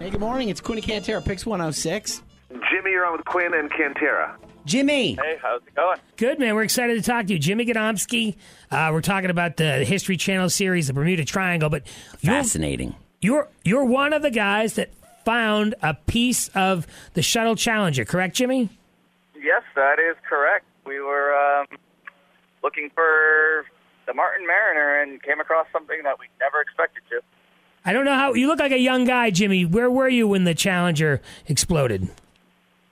Hey, good morning. It's Quinn Cantera, Pix 106. Jimmy, you're on with Quinn and Cantera. Jimmy. Hey, how's it going? Good, man. We're excited to talk to you. Jimmy Gadomski. Uh, we're talking about the History Channel series, The Bermuda Triangle. But you're, Fascinating. you're, you're one of the guys that found a piece of the Shuttle Challenger, correct, Jimmy? Yes, that is correct. We were um, looking for the Martin Mariner and came across something that we never expected to. I don't know how. You look like a young guy, Jimmy. Where were you when the Challenger exploded?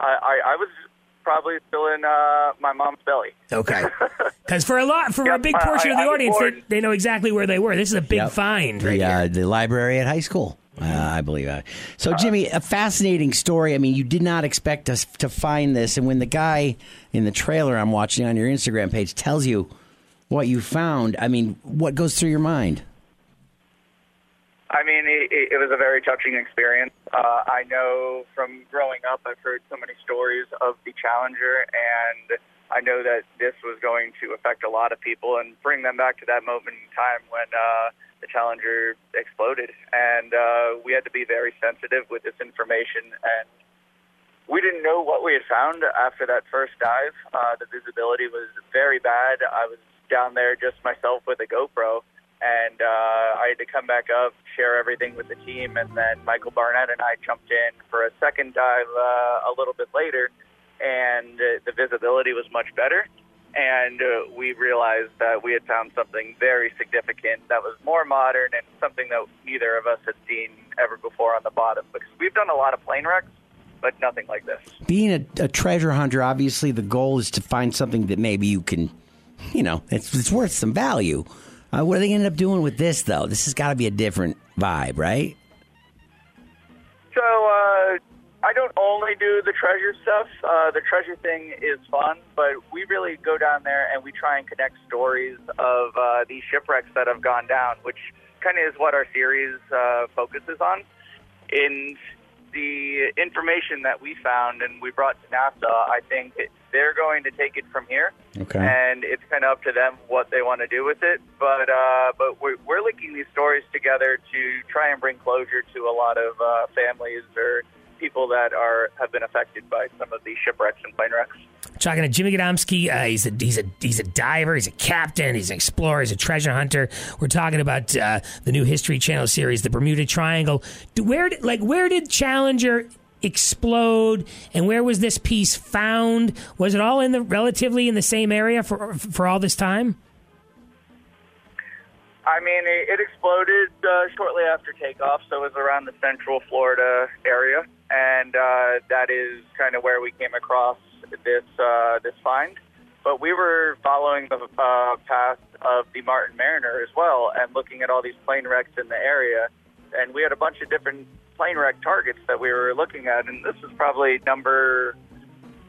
I, I, I was probably still in uh, my mom's belly. Okay. Because for a lot, for a big portion I- of the I audience, they, they know exactly where they were. This is a big Yep. find right The, here. uh, the library at high school. Uh, I believe that. So, Jimmy, a fascinating story. I mean, you did not expect us to find this, and when the guy in the trailer I'm watching on your Instagram page tells you what you found, I mean, what goes through your mind? I mean, it, it, was a very touching experience. Uh, I know from growing up, I've heard so many stories of the Challenger, and I know that this was going to affect a lot of people and bring them back to that moment in time when uh, the Challenger exploded. And uh, we had to be very sensitive with this information, and we didn't know what we had found after that first dive. Uh, the visibility was very bad. I was down there just myself with a GoPro, and uh, I had to come back up, share everything with the team, and then Michael Barnett and I jumped in for a second dive uh, a little bit later, and uh, the visibility was much better. And uh, we realized that we had found something very significant that was more modern and something that neither of us had seen ever before on the bottom. Because we've done a lot of plane wrecks, but nothing like this. Being a, a treasure hunter, obviously the goal is to find something that maybe you can, you know, it's, it's worth some value. Uh, what are they end up doing with this, though? This has got to be a different vibe, right? So uh, I don't only do the treasure stuff. Uh, the treasure thing is fun, but we really go down there and we try and connect stories of uh, these shipwrecks that have gone down, which kind of is what our series uh, focuses on. And the information that we found and we brought to NASA, I think they're going to take it from here, Okay. and it's kind of up to them what they want to do with it. But uh, but we're, we're linking these stories together to try and bring closure to a lot of uh, families or people that are have been affected by some of these shipwrecks and plane wrecks. Talking to Jimmy Gadomski. Uh, he's a he's a he's a diver. He's a captain. He's an explorer. He's a treasure hunter. We're talking about uh, the new History Channel series, the Bermuda Triangle. Where did, like where did Challenger explode, and where was this piece found? Was it all in the relatively in the same area for for all this time? I mean, it, it exploded uh, shortly after takeoff, so it was around the Central Florida area, and uh, that is kind of where we came across this uh, this find. But we were following the uh, path of the Martin Mariner as well, and looking at all these plane wrecks in the area, and we had a bunch of different plane wreck targets that we were looking at, and this was probably number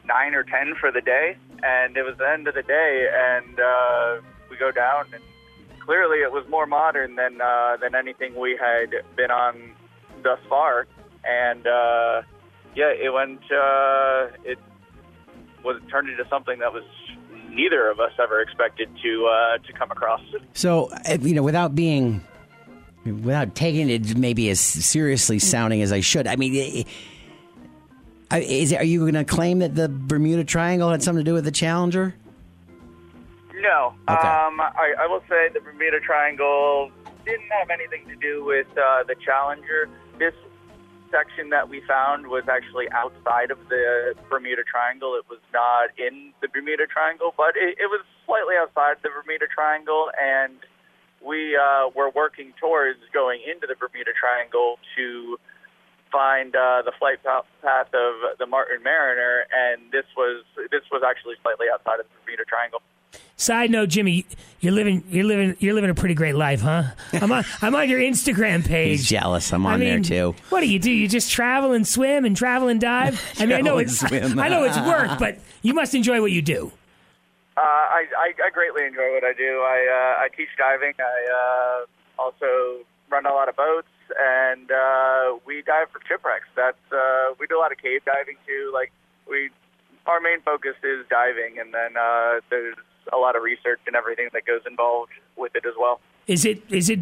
nine or ten for the day, and it was the end of the day, and uh, we go down and clearly it was more modern than uh, than anything we had been on thus far, and uh, yeah, it went. Uh, it was turned into something that was neither of us ever expected to uh, to come across. So, uh, you know, without being, without taking it maybe as seriously sounding as I should, I mean, i- I- are you going to claim that the Bermuda Triangle had something to do with the Challenger? No, Okay. um, I, I will say the Bermuda Triangle didn't have anything to do with uh, the Challenger. This section that we found was actually outside of the Bermuda Triangle. It was not in the Bermuda Triangle, but it, it was slightly outside the Bermuda Triangle, and we uh, were working towards going into the Bermuda Triangle to find uh, the flight path of the Martin Mariner, and this was this was actually slightly outside of the Bermuda Triangle. Side note, Jimmy, you're living you're living you're living a pretty great life, huh? I'm on I'm on your Instagram page. He's jealous. I'm I on there too. What do you do? You just travel and swim and travel and dive? I mean, I know it's swim. I know it's work, but you must enjoy what you do. Uh, I, I, I greatly enjoy what I do. I, uh, I teach diving. I uh, also run a lot of boats, and uh, we dive for shipwrecks. That's uh, we do a lot of cave diving too. Like we, our main focus is diving, and then uh, there's a lot of research and everything that goes involved with it as well. Is it is it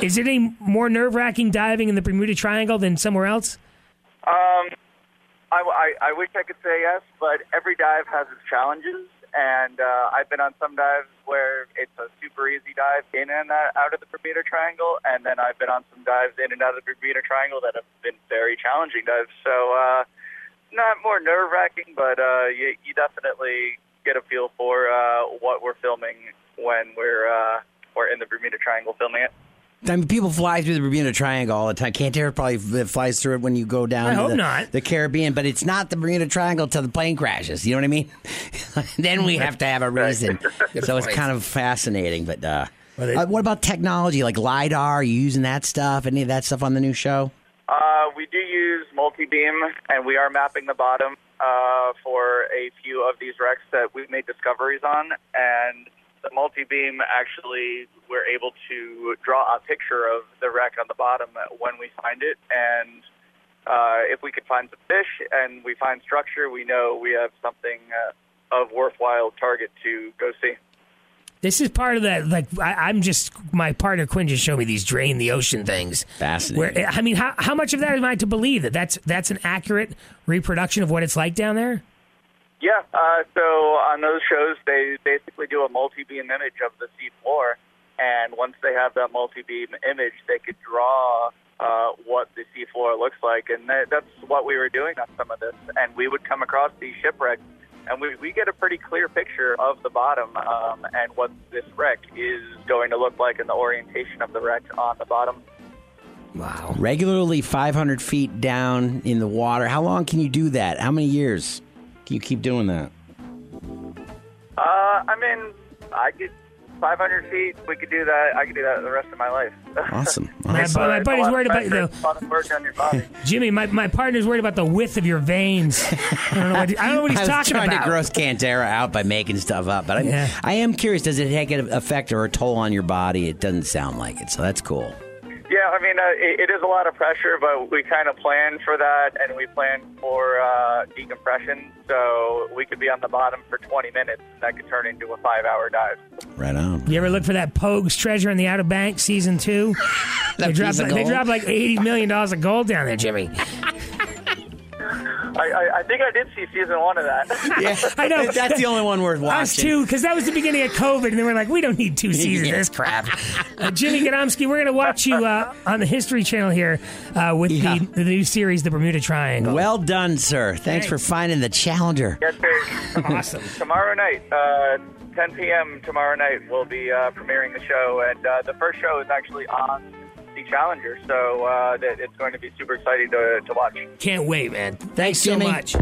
is it any more nerve wracking diving in the Bermuda Triangle than somewhere else? Um, I, I, I wish I could say yes, but every dive has its challenges. And uh, I've been on some dives where it's a super easy dive in and out of the Bermuda Triangle, and then I've been on some dives in and out of the Bermuda Triangle that have been very challenging dives. So, uh, not more nerve wracking, but uh, you, you definitely get a feel for uh, what we're filming when we're uh, we're in the Bermuda Triangle filming it. I mean, people fly through the Bermuda Triangle all the time. Cantera probably f- flies through it when you go down I to hope the, not. the Caribbean, but it's not the Bermuda Triangle till the plane crashes. You know what I mean? then we have to have a reason. so it's kind of fascinating. But uh, Well, they- uh, what about technology like LiDAR? Are you using that stuff? Any of that stuff on the new show? Uh, we do use multi-beam, and we are mapping the bottom uh, for a few of these wrecks that we've made discoveries on. And the multi-beam actually, we're able to draw a picture of the wreck on the bottom when we find it. And uh, if we can find some fish and we find structure, we know we have something uh, of worthwhile target to go see. This is part of that. Like I, I'm just my partner Quinn just showed me these drain the ocean things. Fascinating. Where I mean, how how much of that am I to believe that that's that's an accurate reproduction of what it's like down there? Yeah, uh, so on those shows, they basically do a multi-beam image of the sea floor, and once they have that multi-beam image, they could draw uh, what the sea floor looks like, and that, that's what we were doing on some of this. And we would come across these shipwrecks, and we, we get a pretty clear picture of the bottom um, and what this wreck is going to look like, and the orientation of the wreck on the bottom. Wow. Regularly 500 feet down in the water. How long can you do that? How many years can you keep doing that? Uh, I mean, I could 500 feet. We could do that. I could do that the rest of my life. Awesome. My, awesome. my buddy's worried about the the lot of work on your body. Jimmy. My, my partner's worried about the width of your veins. I don't know what, I don't know what he's I was talking trying about. to gross Cantera out by making stuff up, but I, Yeah. I am curious. Does it take an effect or a toll on your body? It doesn't sound like it, so that's cool. Yeah, I mean, uh, it, it is a lot of pressure, but we kind of plan for that, and we plan for uh, decompression. So we could be on the bottom for 20 minutes, and that could turn into a five-hour dive. Right on. You ever look for that Pogues treasure in the Outer Bank season two? they That dropped piece of like, they gold? dropped like eighty million dollars of gold down there, Jimmy. I, I, I think I did see season one of that. yeah, I know. That's the only one worth Us watching. too, because that was the beginning of COVID, and they were like, "We don't need two seasons of this crap." Uh, Jimmy Gadomski, we're going to watch you uh, on the History Channel here uh, with Yeah. the, the new series, The Bermuda Triangle. Well done, sir. Thanks, for finding the challenger. yes, sir. awesome. tomorrow night, uh, 10 p.m. tomorrow night, we'll be uh, premiering the show, and uh, the first show is actually on the Challenger, so uh, that it's going to be super exciting to, to watch. Can't wait, man. Thanks, Thanks, so Jimmy. much.